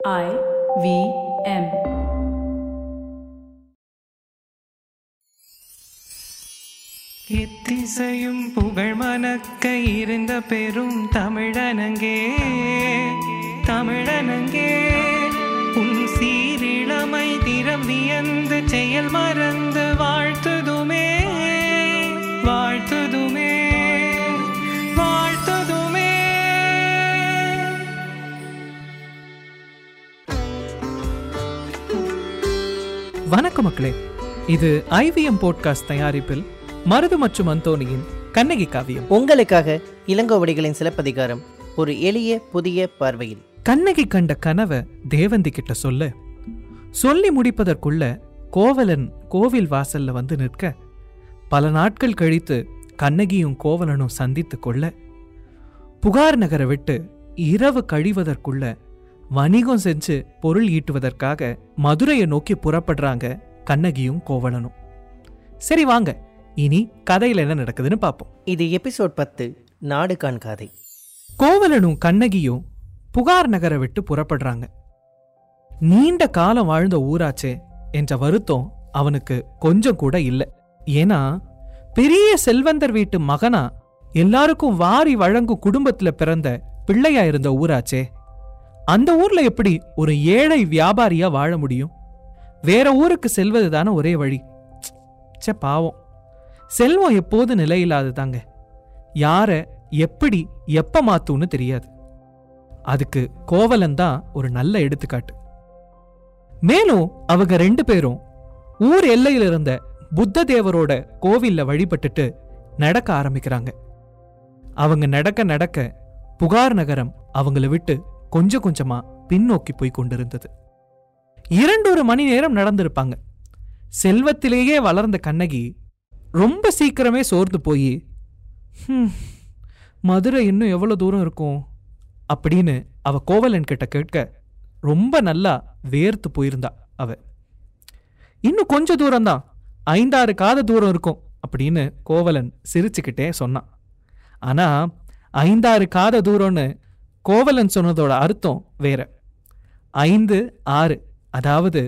I V M. எத்திசையும் புகழ் மணக்க இருந்த பெரும் தமிழனங்கே தமிழனங்கே உன் சீரிழமை திறம் வியந்து செயல் மறந்து வணக்கம் மக்களே. இது ஐவிஎம் போட்காஸ்ட் தயாரிப்பில் மருது மற்றும் அந்தோனியின் கண்ணகி காவியம். உங்களுக்காக இளங்கோவடிகளின் சிலப்பதிகாரம் ஒரு எளிய புதிய பார்வையில். கண்ணகி கண்ட கனவை தேவந்தி கிட்ட சொல்ல சொல்லி முடிப்பதற்குள்ள கோவலன் கோவில் வாசல்ல வந்து நிற்க பல நாட்கள் கழித்து கண்ணகியும் கோவலனும் சந்தித்து கொள்ள புகார் நகரை விட்டு இரவு கழிவதற்குள்ள வணிகம் செஞ்சு பொருள் ஈட்டுவதற்காக மதுரையை நோக்கி புறப்படுறாங்க கண்ணகியும் கோவலனும். சரி வாங்க இனி கதையில என்ன நடக்குதுன்னு பார்ப்போம். இது எபிசோட் பத்து நாடு காண்காதை கோவலனும் கண்ணகியும் புகார் நகரை விட்டு புறப்படுறாங்க. நீண்ட காலம் வாழ்ந்த ஊராச்சே என்ற வருத்தம் அவனுக்கு கொஞ்சம் கூட இல்லை. ஏன்னா பெரிய செல்வந்தர் வீட்டு மகனா எல்லாருக்கும் வாரி வழங்கும் குடும்பத்துல பிறந்த பிள்ளையா இருந்த ஊராச்சே. அந்த ஊர்ல எப்படி ஒரு ஏழை வியாபாரியா வாழ முடியும்? வேற ஊருக்கு செல்வது தானே ஒரே வழி. சே ச்சே பாவம். செல்வம் எப்போது நிலையில்லாததாங்க. யார எப்படி எப்ப மாத்தும்னு தெரியாது. அதுக்கு கோவலன் தான் ஒரு நல்ல எடுத்துக்காட்டு. மேலும் அவங்க ரெண்டு பேரும் ஊர் எல்லையில இருந்த புத்த தேவரோட கோவில்ல வழிபட்டுட்டு நடக்க ஆரம்பிக்கிறாங்க. அவங்க நடக்க நடக்க புகார் நகரம் அவங்கள விட்டு கொஞ்சம் கொஞ்சமா பின்னோக்கி போய் கொண்டிருந்தது. இரண்டொரு மணி நேரம் நடந்திருப்பாங்க. செல்வத்திலேயே வளர்ந்த கண்ணகி ரொம்ப சீக்கிரமே சோர்ந்து போய் மதுரை இன்னும் எவ்வளோ தூரம் இருக்கும்? அப்படின்னு அவ கோவலன் கிட்ட கேட்க ரொம்ப நல்லா வேர்த்து போயிருந்தா அவ. இன்னும் கொஞ்சம் தூரம்தான். ஐந்தாறு காத தூரம் இருக்கும். அப்படின்னு கோவலன் சிரிச்சுக்கிட்டே சொன்னான். ஆனா ஐந்தாறு காத தூரம்னு கோவலன் சொன்னதோட அர்த்தம் வேற. ஐந்து ஆறு அதாவது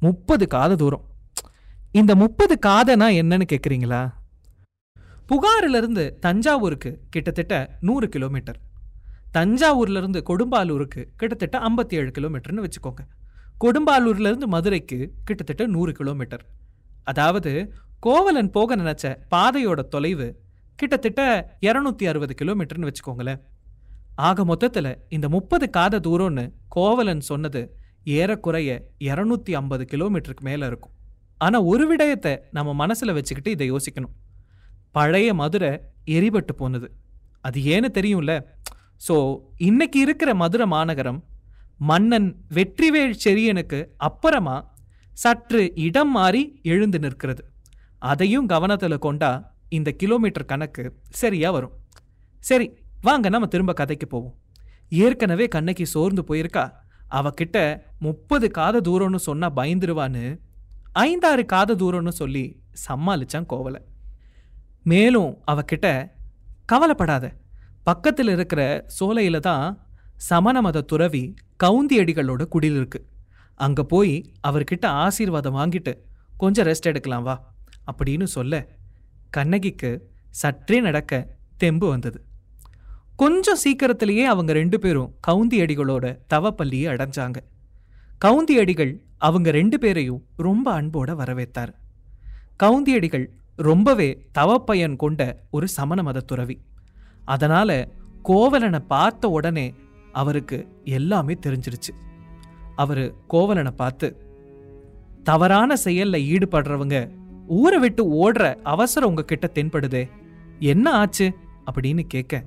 முப்பது காத தூரம். இந்த முப்பது காதனா என்னன்னு கேட்குறீங்களா புகாரிலிருந்து தஞ்சாவூருக்கு கிட்டத்தட்ட நூறு கிலோமீட்டர். தஞ்சாவூர்லேருந்து கொடும்பாலூருக்கு கிட்டத்தட்ட ஐம்பத்தி ஏழு கிலோமீட்டர்னு வச்சுக்கோங்க. கொடும்பாலூர்லேருந்து மதுரைக்கு கிட்டத்தட்ட நூறு கிலோமீட்டர். அதாவது கோவலன் போக நினச்ச பாதையோட தொலைவு கிட்டத்தட்ட இரநூத்தி அறுபது கிலோமீட்டர்னு வச்சுக்கோங்களேன். ஆக மொத்தத்துல இந்த முப்பது காத தூரம்னு கோவலன் சொன்னது ஏறக்குறைய இரநூத்தி ஐம்பது கிலோமீட்டருக்கு மேல இருக்கும். ஆனா ஒரு விடயத்தை நம்ம மனசுல வச்சுக்கிட்டு இதை யோசிக்கணும். பழைய மதுரை எரிபட்டு போனது. அது ஏன்னு தெரியும்ல? ஸோ இன்னைக்கு இருக்கிற மதுரை மாநகரம் மன்னன் வெற்றிவேல் செரியனுக்கு அப்புறமா சற்று இடம் மாறி எழுந்து நிற்கிறது. அதையும் கவனத்தில் கொண்டா இந்த கிலோமீட்டர் கணக்கு சரியா வரும். சரி வாங்க நம்ம திரும்ப கதைக்கு போவோம். ஏற்கனவே கண்ணகி சோர்ந்து போயிருக்கா. அவகிட்ட முப்பது காத தூரம்னு சொன்னா பயந்துருவான்னு ஐந்தாறு காத தூரம்னு சொல்லி சமாளிச்சான் கோவலை. மேலும் அவகிட்ட கவலைப்படாத. பக்கத்தில் இருக்கிற சோலையில தான் சமண மத துறவி கவுந்தியடிகளோட குடில் இருக்கு. அங்க போய் அவர்கிட்ட ஆசீர்வாதம் வாங்கிட்டு கொஞ்சம் ரெஸ்ட் எடுக்கலாம் வா அப்படின்னு சொல்ல கண்ணகிக்கு சற்றே நடக்க தெம்பு வந்தது. கொஞ்சம் சீக்கிரத்திலேயே அவங்க ரெண்டு பேரும் கவுந்தியடிகளோட தவப்பள்ளியை அடைஞ்சாங்க. கவுந்தியடிகள் அவங்க ரெண்டு பேரையும் ரொம்ப அன்போட வரவேத்தார். கவுந்தியடிகள் ரொம்பவே தவப்பயன் கொண்ட ஒரு சமண மத துறவி. அதனால கோவலனை பார்த்த உடனே அவருக்கு எல்லாமே தெரிஞ்சிருச்சு. அவரு கோவலனை பார்த்து தவறான செயல்ல ஈடுபடுறவங்க ஊரை விட்டு ஓடுற அவசரம் உங்ககிட்ட தென்படுதே என்ன ஆச்சு? அப்படின்னு கேட்க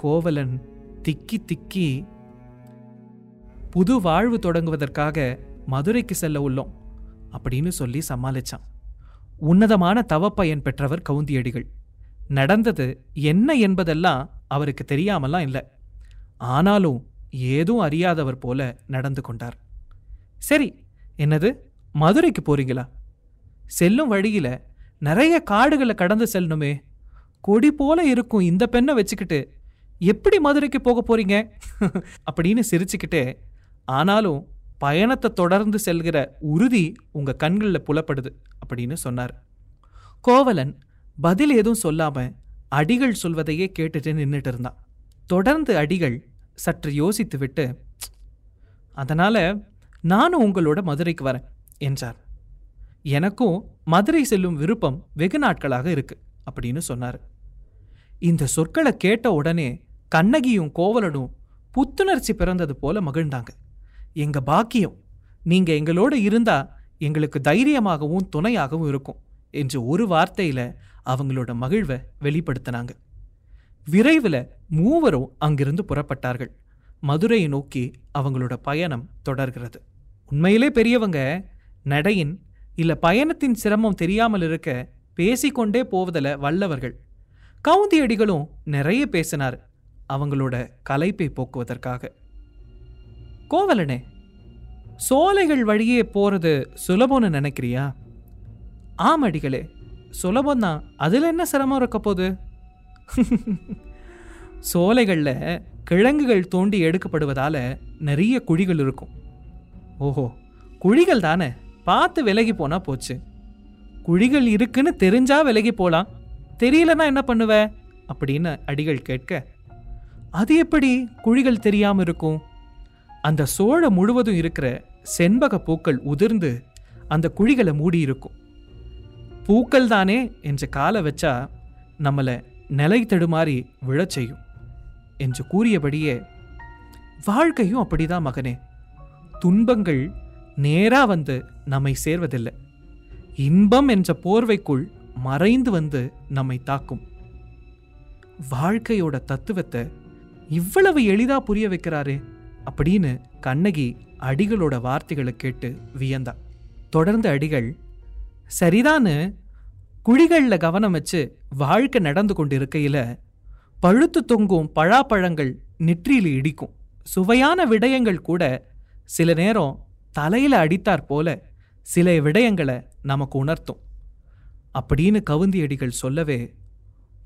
கோவலன் திக்கி திக்கி புது வாழ்வு தொடங்குவதற்காக மதுரைக்கு செல்ல உள்ளோம் அப்படின்னு சொல்லி சமாளிச்சான். உன்னதமான தவப்பயன் பெற்றவர் கவுந்தியடிகள். நடந்தது என்ன என்பதெல்லாம் அவருக்கு தெரியாமலாம் இல்லை. ஆனாலும் ஏதும் அறியாதவர் போல நடந்து கொண்டார். சரி என்னது? மதுரைக்கு போறீங்களா? செல்லும் வழியில நிறைய காடுகளை கடந்து செல்லணுமே. கொடி போல இருக்கும் இந்த பெண்ணை வச்சுக்கிட்டு எப்படி மதுரைக்கு போக போறீங்க? அப்படின்னு சிரிச்சுக்கிட்டே ஆனாலும் பயணத்தை தொடர்ந்து செல்கிற உறுதி உங்க கண்களில் புலப்படுது அப்படின்னு சொன்னார். கோவலன் பதில் எதுவும் சொல்லாம அடிகள் சொல்வதையே கேட்டுட்டு நின்றுட்டு இருந்தான். தொடர்ந்து அடிகள் சற்று யோசித்து விட்டு அதனால நானும் உங்களோட மதுரைக்கு வரேன் என்றார். எனக்கும் மதுரை செல்லும் விருப்பம் வெகு நாட்களாக இருக்கு அப்படின்னு சொன்னார். இந்த சொற்களை கேட்ட உடனே கண்ணகியும் கோவலனும் புத்துணர்ச்சி பிறந்தது போல மகிழ்ந்தாங்க. எங்க பாக்கியம் நீங்க எங்களோட இருந்தா எங்களுக்கு தைரியமாகவும் துணையாகவும் இருக்கும் என்று ஒரு வார்த்தையில அவங்களோட மகிழ்வை வெளிப்படுத்தினாங்க. விரைவில் மூவரும் அங்கிருந்து புறப்பட்டார்கள். மதுரையை நோக்கி அவங்களோட பயணம் தொடர்கிறது. உண்மையிலே பெரியவங்க நடையின் இல்ல பயணத்தின் சிரமம் தெரியாமல் இருக்க பேசிக்கொண்டே போவதில் வல்லவர்கள். கவுந்தியடிகளும் நிறைய பேசினார். அவங்களோட கலைப்பை போக்குவதற்காக. கோவலனே சோலைகள் வழியே போகிறது சுலபம்னு நினைக்கிறியா? ஆம் அடிகளே சுலபம்தான் அதில் என்ன சிரமம் இருக்க போகுது? சோலைகளில் கிழங்குகள் தோண்டி எடுக்கப்படுவதால் நிறைய குழிகள் இருக்கும். ஓஹோ குழிகள் தானே? பார்த்து விலகி போனால் போச்சு. குழிகள் இருக்குன்னு தெரிஞ்சா விலகி போகலாம் தெரியலனா என்ன பண்ணுவ? அப்படின்னு அடிகள் கேட்க அது எப்படி குழிகள் தெரியாம இருக்கும்? அந்த சோழ முழுவதும் இருக்கிற செண்பக பூக்கள் உதிர்ந்து அந்த குழிகளை மூடி இருக்கும். பூக்கள் தானே என்று காலை வச்சா நம்மளை நிலை தடுமாறி விழச் செய்யும் என்று கூறியபடியே வாழ்க்கையும் அப்படிதான் மகனே. துன்பங்கள் நேரா வந்து நம்மை சேர்வதில்லை. இன்பம் என்ற போர்வைக்குள் மறைந்து வந்து நம்மை தாக்கும். வாழ்க்கையோட தத்துவத்தை இவ்வளவு எளிதா புரிய வைக்கிறாரே அப்படின்னு கண்ணகி அடிகளோட வார்த்தைகளை கேட்டு வியந்தா. தொடர்ந்து அடிகள் சரிதான்னு குழிகள்ல கவனம் வச்சு வாழ்க்கை நடந்து கொண்டிருக்கையில பழுத்து தொங்கும் பழாப்பழங்கள் நெற்றியில் இடிக்கும். சுவையான விடயங்கள் கூட சில நேரம் தலையில அடித்தாற் போல சில விடயங்களை நமக்கு உணர்த்தும். அப்படின்னு கவுந்தியடிகள் சொல்லவே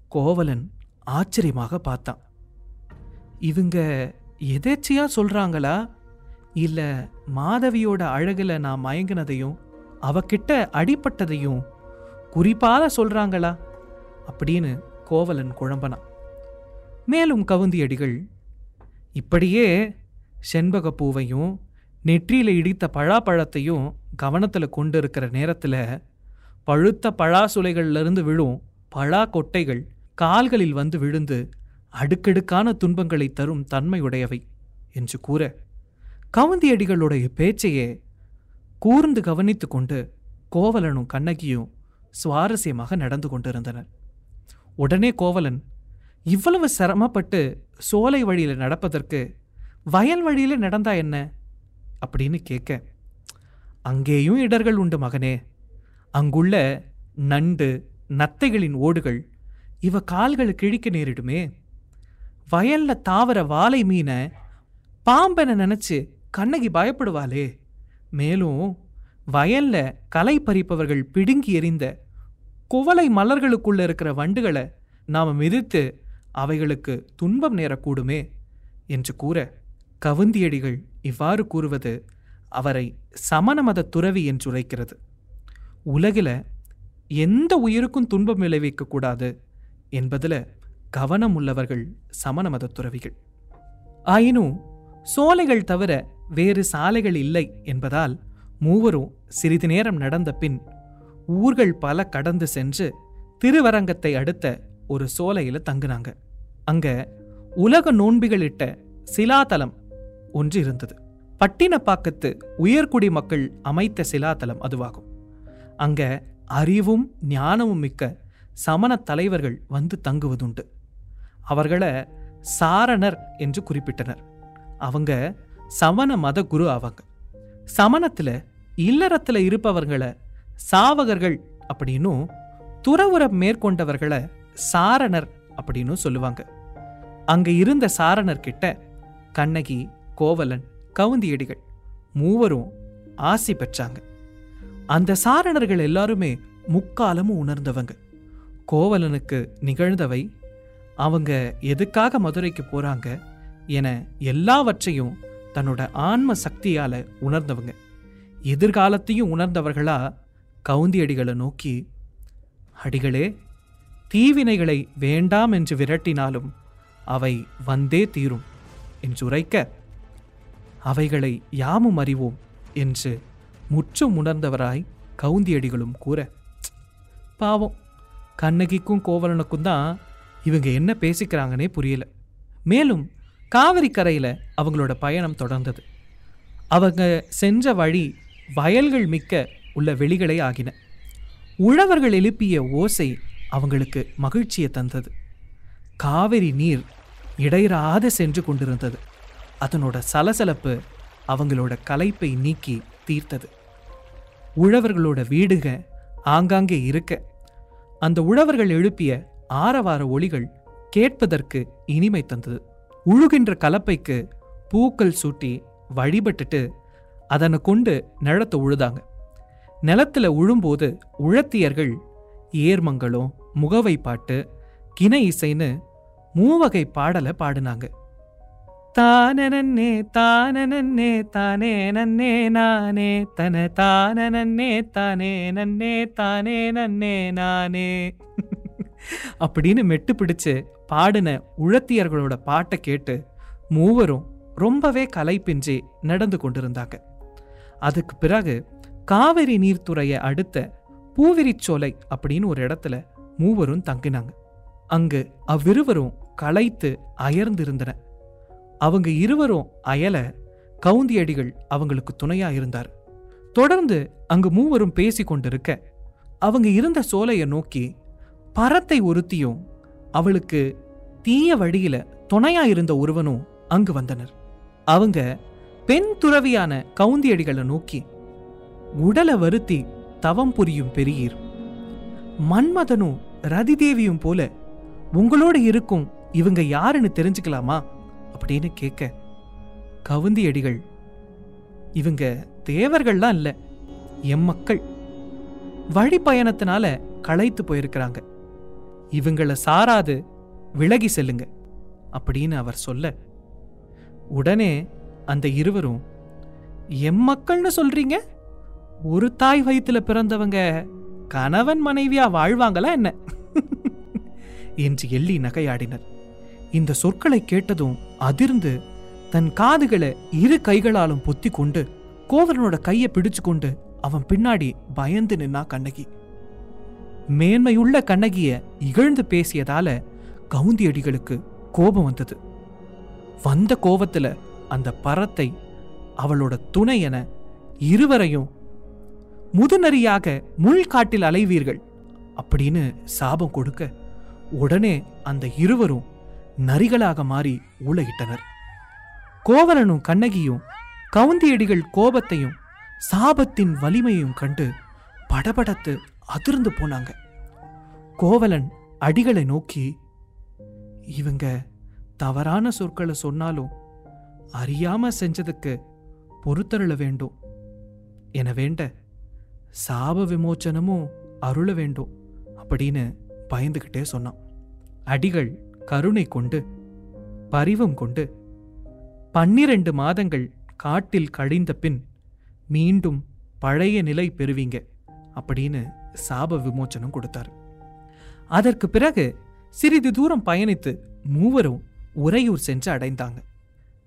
கோவலன் ஆச்சரியமாக பார்த்தான். இவங்க எதேச்சையா சொல்றாங்களா? இல்ல மாதவியோட அழகுல நான் மயங்கினதையும் அவகிட்ட அடிபட்டதையும் குறிப்பாக சொல்றாங்களா? அப்படின்னு கோவலன் குழம்பனான். மேலும் கவுந்தியடிகள் இப்படியே செண்பகப்பூவையும் நெற்றியில் இடித்த பழாப்பழத்தையும் கவனத்தில் கொண்டு இருக்கிற நேரத்தில் பழுத்த பழாசுலைகள்லேருந்து விழும் பழா கொட்டைகள் கால்களில் வந்து விழுந்து அடுக்கடுக்கான துன்பங்களை தரும் தன்மையுடையவை என்று கூற கவுந்தியடிகளுடைய பேச்சையே கூர்ந்து கவனித்து கொண்டு கோவலனும் கண்ணகியும் சுவாரஸ்யமாக நடந்து கொண்டிருந்தனர். உடனே கோவலன் இவ்வளவு சிரமப்பட்டு சோலை வழியில நடப்பதற்கு வயல் வழியில நடந்தா என்ன? அப்படின்னு கேட்க அங்கேயும் இடர்கள் உண்டு மகனே. அங்குள்ள நண்டு நத்தைகளின் ஓடுகள் இவ கால்களை கிழிக்க நேரிடுமே. வயல்ல தாவர வாழை மீனை பாம்பனை நினைச்சு கண்ணகி பயப்படுவாளே. மேலும் வயல்ல களை பறிப்பவர்கள் பிடுங்கி எறிந்த குவளை மலர்களுக்குள்ள இருக்கிற வண்டுகளை நாம மிதித்து அவைகளுக்கு துன்பம் நேரக்கூடுமே என்று கூற கவுந்தியடிகள் இவ்வாறு கூறுவது அவரை சமண மத துறவி என்றுரைக்கிறது. உலகில் உலகில எந்த உயிருக்கும் துன்பம் விளைவிக்க கூடாது என்பதில் கவனம் உள்ளவர்கள் சமண மத துறவிகள். ஆயினும் சோலைகள் தவிர வேறு சாலைகள் இல்லை என்பதால் மூவரும் சிறிது நேரம் நடந்த பின் ஊர்கள் பல கடந்து சென்று திருவரங்கத்தை அடுத்த ஒரு சோலையில தங்குனாங்க. அங்க உலக நோன்பிகளிட்ட சிலாதலம் ஒன்று இருந்தது. பட்டினப்பாக்கத்து உயர்குடி மக்கள் அமைத்த சிலாதலம் அதுவாகும். அங்க அறிவும் ஞானமும் மிக்க சமண தலைவர்கள் வந்து தங்குவதுண்டு. அவர்களை சாரணர் என்று குறிப்பிட்டனர். அவங்க சமண மத குரு ஆவாங்க. சமணத்துல இல்லறத்துல இருப்பவர்களை சாவகர்கள் அப்படின்னும் துறவுரம் மேற்கொண்டவர்களை சாரணர் அப்படின்னு சொல்லுவாங்க. அங்க இருந்த சாரணர் கிட்ட கண்ணகி கோவலன் கவுந்தியடிகள் மூவரும் ஆசி பெற்றாங்க. அந்த சாரணர்கள் எல்லாருமே முக்காலமும் உணர்ந்தவங்க. கோவலனுக்கு நிகழ்ந்தவை அவங்க எதுக்காக மதுரைக்கு போகிறாங்க என எல்லாவற்றையும் தன்னோட ஆன்ம சக்தியால உணர்ந்தவங்க. எதிர்காலத்தையும் உணர்ந்தவர்களா கவுந்தியடிகளை நோக்கி அடிகளே தீவினைகளை வேண்டாம் என்று விரட்டினாலும் அவை வந்தே தீரும் என்று உரைக்க அவைகளை யாமும் அறிவோம் என்று முற்றும் உணர்ந்தவராய் கவுந்தியடிகளும் கூற பாவம் கண்ணகிக்கும் கோவலனுக்கும் தான் இவங்க என்ன பேசிக்கிறாங்கன்னே புரியல. மேலும் காவிரி கரையில் அவங்களோட பயணம் தொடர்ந்தது. அவங்க சென்ற வழி வயல்கள் மிக்க உள்ள வெளிகளே ஆகின. உழவர்கள் எழுப்பிய ஓசை அவங்களுக்கு மகிழ்ச்சியை தந்தது. காவிரி நீர் இடையிறாத சென்று கொண்டிருந்தது. அதனோட சலசலப்பு அவங்களோட கலைப்பை நீக்கி தீர்த்தது. உழவர்களோட வீடுக ஆங்காங்கே இருக்க. அந்த உழவர்கள் எழுப்பிய ஆரவார ஒளிகள் கேட்பதற்கு இனிமை தந்தது. உழுகின்ற கலப்பைக்கு பூக்கள் சூட்டி வழிபட்டுட்டு அதனை கொண்டு நிலத்தை உழுதாங்க. நிலத்துல உழும்போது உழத்தியர்கள் ஏர்மங்களும் முகவை பாட்டு கிணை இசைன்னு மூவகை பாடலை பாடினாங்க. தானனன்னே தானனன்னே தானே நன்னே நானே தன தானனன்னே தானே நன்னே தானே நன்னே நானே. அப்படின்னு மெட்டு பிடிச்சு பாடின உழத்தியர்களோட பாட்டை கேட்டு மூவரும் ரொம்பவே கலைப்பின்றி நடந்து கொண்டிருந்தாங்க. அதுக்கு பிறகு காவிரி நீர்த்துறையை அடுத்த பூவிரிச்சோலை அப்படின்னு ஒரு இடத்துல மூவரும் தங்கினாங்க. அங்கு அவ்விருவரும் களைத்து அயர்ந்திருந்தன. அவங்க இருவரும் அயல கவுந்தியடிகள் அவங்களுக்கு துணையா இருந்தார். தொடர்ந்து அங்கு மூவரும் பேசி கொண்டிருக்க அவங்க இருந்த சோலையை நோக்கி பரத்தை ஒருத்தியும் அவளுக்கு தீய வழியில துணையா இருந்த ஒருவனும் அங்கு வந்தனர். அவங்க பெண் துறவியான கவுந்தியடிகளை நோக்கி உடலை வருத்தி தவம் புரியும் பெரியீர். மன்மதனும் ரதிதேவியும் போல உங்களோட இருக்கும் இவங்க யாருன்னு தெரிஞ்சுக்கலாமா? அப்படின்னு கேட்க கவுந்தியடிகள் இவங்க தேவர்கள்லாம் இல்ல எம் மக்கள். வழி பயணத்தினால களைத்து போயிருக்கிறாங்க. இவங்கள சாராது விலகி செல்லுங்க அப்படின்னு அவர் சொல்ல. உடனே அந்த இருவரும் எம் மக்கள்னு சொல்றீங்க? ஒரு தாய் வயித்துல பிறந்தவங்க கணவன் மனைவியா வாழ்வாங்களா என்ன? என்று எள்ளி நகையாடினர். இந்த சொற்களை கேட்டதும் அதிர்ந்து தன் காதுகளை இரு கைகளாலும் பொத்தி கொண்டு கோவலனோட கையை பிடிச்சு கொண்டு அவன் பின்னாடி பயந்து நின்னா கண்ணகி. மேன்மையுள்ள கண்ணகிய இகழ்ந்து பேசியதால கவுந்தியடிகளுக்கு கோபம் வந்தது. வந்த கோபத்துல அந்த பரத்தை அவளோட துணை என இருவரையும் முதுநரியாக முள்காட்டில் அலைவீர்கள் அப்படின்னு சாபம் கொடுக்க உடனே அந்த இருவரும் நரிகளாக மாறி ஊழகிட்டனர் கோவலனும் கண்ணகியும் கவுந்தியடிகள் கோபத்தையும் சாபத்தின் வலிமையும் கண்டு படபடத்து அதிர்ந்து போனாங்க. கோவலன் அடிகளை நோக்கி இவங்க தவறான சொற்களை சொன்னாலும் அறியாம செஞ்சதுக்கு பொறுத்தருள வேண்டும். என வேண்ட சாப விமோச்சனமும் அருள வேண்டும் அப்படின்னு பயந்துகிட்டே சொன்னான். அடிகள் கருணை கொண்டு பரிவம் கொண்டு பன்னிரண்டு மாதங்கள் காட்டில் கழிந்த பின் மீண்டும் பழைய நிலை பெறுவீங்க அப்படின்னு சாப விமோச்சனம் கொடுத்தார். அதற்கு பிறகு சிறிது தூரம் பயணித்து மூவரும் உறையூர் சென்று அடைந்தாங்க.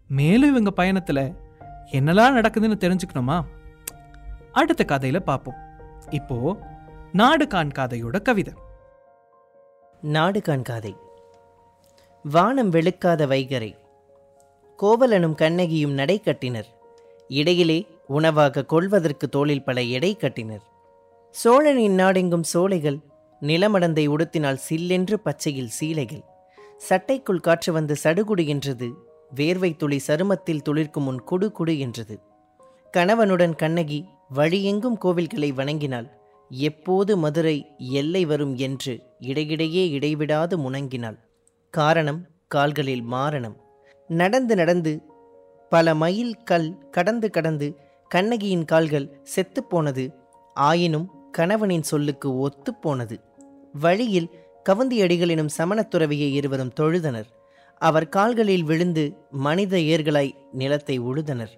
மேலும் இவங்க பயணத்துல என்னெல்லாம் நடக்குதுன்னு தெரிஞ்சுக்கணுமா? அடுத்த கதையில பார்ப்போம் இப்போ நாடு காண் கதையோட கவிதை. நாடு காண்காதை வானம் வெளுக்காத வைகரை. கோவலனும் கண்ணகியும் நடை கட்டினர். இடையிலே உணவாக கொள்வதற்கு தோளில் பல எடை கட்டினர். சோழனின் நாடெங்கும் சோலைகள் நிலமடந்தை உடுத்தினால் சில்லென்று பச்சையில் சீலைகள். சட்டைக்குள் காற்று வந்து சடுகுடு என்றது வேர்வை துளி சருமத்தில் துளிர்க்கும் முன் குடு குடு என்றது. கணவனுடன் கண்ணகி வழியெங்கும் கோவில்களை வணங்கினாள் எப்போது மதுரை எல்லை வரும் என்று இடையிடையே இடைவிடாது முணங்கினாள் காரணம் கால்களில் மாரணம். நடந்து நடந்து பல மைல் கல் கடந்து கடந்து கண்ணகியின் கால்கள் செத்துப்போனது ஆயினும் கணவனின் சொல்லுக்கு ஒத்துப்போனது. வழியில் கவுந்தியடிகள் எனும் சமணத்துறவியை இருவரும் தொழுதனர். அவர் கால்களில் விழுந்து மனித ஏர்களாய் நிலத்தை உழுதனர்.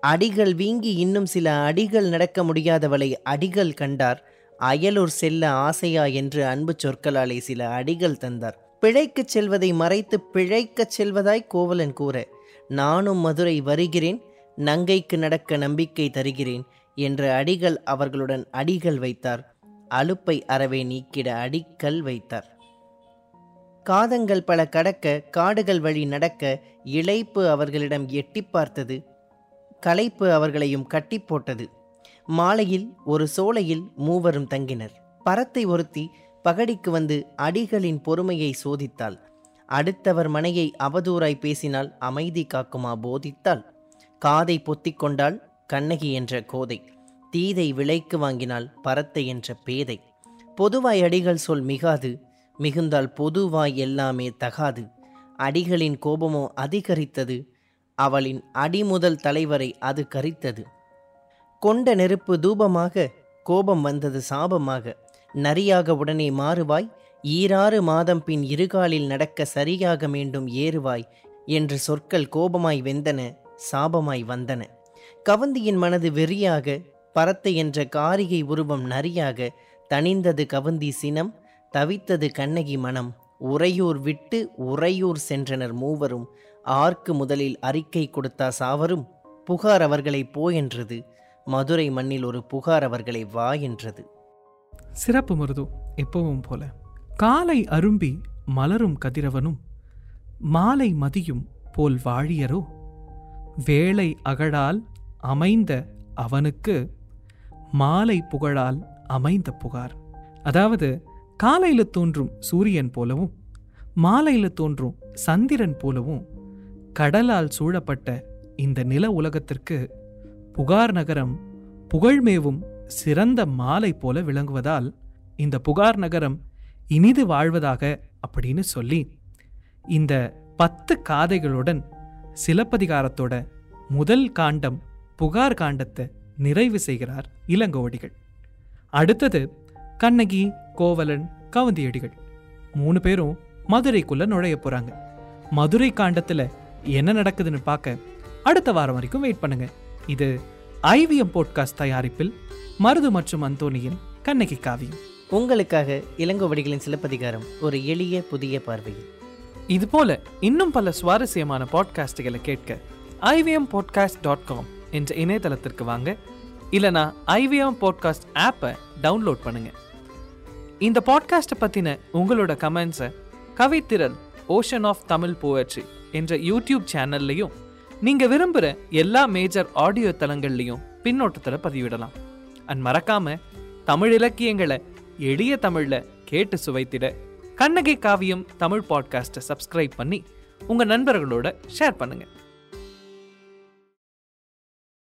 அடிகள் வீங்கி இன்னும் சில அடிகள் நடக்க முடியாதவளை அடிகள் கண்டார். அயலூர் செல்ல ஆசையா என்று அன்பு சொற்களாலே சில அடிகள் தந்தார். பிழைக்கச் செல்வதை மறைத்து பிழைக்கச் செல்வதாய் கோவலன் கூற நானும் மதுரை வருகிறேன். நங்கைக்கு நடக்க நம்பிக்கை தருகிறேன். என்று அடிகள் அவர்களுடன் அடிகள் வைத்தார். அலுப்பை அறவே நீக்கிட அடிக்கல் வைத்தார். காதங்கள் பல கடக்க காடுகள் வழி நடக்க இழைப்பு அவர்களிடம் எட்டி பார்த்தது. களைப்பு அவர்களையும் கட்டி போட்டது. மாலையில் ஒரு சோலையில் மூவரும் தங்கினர். பரத்தை ஒருத்தி பகடிக்கு வந்து அடிகளின் பொறுமையை சோதித்தாள். அடுத்தவர் மனையை அவதூறாய் பேசினால் அமைதி காக்குமா போதித்தாள். காதை பொத்திக்கொண்டால் கண்ணகி என்ற கோதை. தீதை விலைக்கு வாங்கினால் பரத்தை என்ற பேதை. பொதுவாய் அடிகள் சொல் மிகாது மிகுந்தால் பொதுவாய் எல்லாமே தகாது. அடிகளின் கோபமோ அதிகரித்தது அவளின் அடிமுதல் தலைவரை அது கரித்தது. கொண்ட நெருப்பு தூபமாக கோபம் வந்தது சாபமாக. நரியாக உடனே மாறுவாய் ஈராறு மாதம் பின் இருகாலில் நடக்க சரியாக மீண்டும் ஏறுவாய் என்று சொற்கள் கோபமாய் வெந்தன சாபமாய் வந்தன. கவந்தியின் மனது வெறியாக பரத்தை என்ற காரிகை உருவம் நரியாக தணிந்தது கவந்தி சினம் தவித்தது கண்ணகி மனம். உறையூர் விட்டு உறையூர் சென்றனர் மூவரும். ஆர்க்கு முதலில் அறிக்கை கொடுத்தா சாவரும் புகார் அவர்களை போ என்றது. மதுரை மண்ணில் ஒரு புகார் அவர்களை வா என்றது. சிறப்பு மருது எப்பவும் போல. காலை அரும்பி மலரும் கதிரவனும் மாலை மதியும் போல் வாழியரோ? வேளை அகழால் அமைந்த அவனுக்கு மாலை புகழால் அமைந்த புகார். அதாவது காலையில தோன்றும் சூரியன் போலவும் மாலையில தோன்றும் சந்திரன் போலவும் கடலால் சூழப்பட்ட இந்த நில உலகத்திற்கு புகார் நகரம் புகழ்மேவும் சிறந்த மாலை போல விளங்குவதால் இந்த புகார் நகரம் இனிது வாழ்வதாக அப்படின்னு சொல்லி இந்த பத்து காதைகளுடன் சிலப்பதிகாரத்தோட முதல் காண்டம் புகார் காண்டத்தை நிறைவு செய்கிறார் இளங்கோவடிகள். அடுத்தது கண்ணகி கோவலன் கவந்தியடிகள். மூணு பேரும் மதுரைக்குள்ள நுழைய போறாங்க. மதுரை காண்டத்துல என்ன நடக்குதுன்னு பார்க்க அடுத்த வாரம் வரைக்கும் வெயிட் பண்ணுங்க. இது ஐவிஎம் போட்காஸ்ட் தயாரிப்பில் மருது மற்றும் அந்தோனியின் கண்ணகி காவியம். உங்களுக்காக இளங்கோவடிகளின் சிலப்பதிகாரம் ஒரு எளிய புதிய பார்வையில் இதுபோல இன்னும் பல சுவாரஸ்யமான பாட்காஸ்டுகளை கேட்க ஐவிஎம் பாட்காஸ்ட் டாட் காம் என்ற இணையதளத்திற்கு வாங்க. இல்லைனா ஐவிஎம் பாட்காஸ்ட் ஆப்பை டவுன்லோட் பண்ணுங்க. இந்த பாட்காஸ்ட்டை பற்றின உங்களோட கமெண்ட்ஸை கவித்திறன் ஓஷன் ஆஃப் தமிழ் போயட்ரி என்ற யூடியூப் சேனல்லையும் நீங்கள் விரும்புகிற எல்லா மேஜர் ஆடியோ தளங்கள்லையும் பின்னோட்டத்தில் பதிவிடலாம். அண்ட் மறக்காம தமிழ் இலக்கியங்களை எளிய தமிழில் கேட்டு சுவைத்திட கண்ணகி காவியம் தமிழ் பாட்காஸ்ட்டை சப்ஸ்கிரைப் பண்ணி உங்கள் நண்பர்களோட ஷேர் பண்ணுங்கள்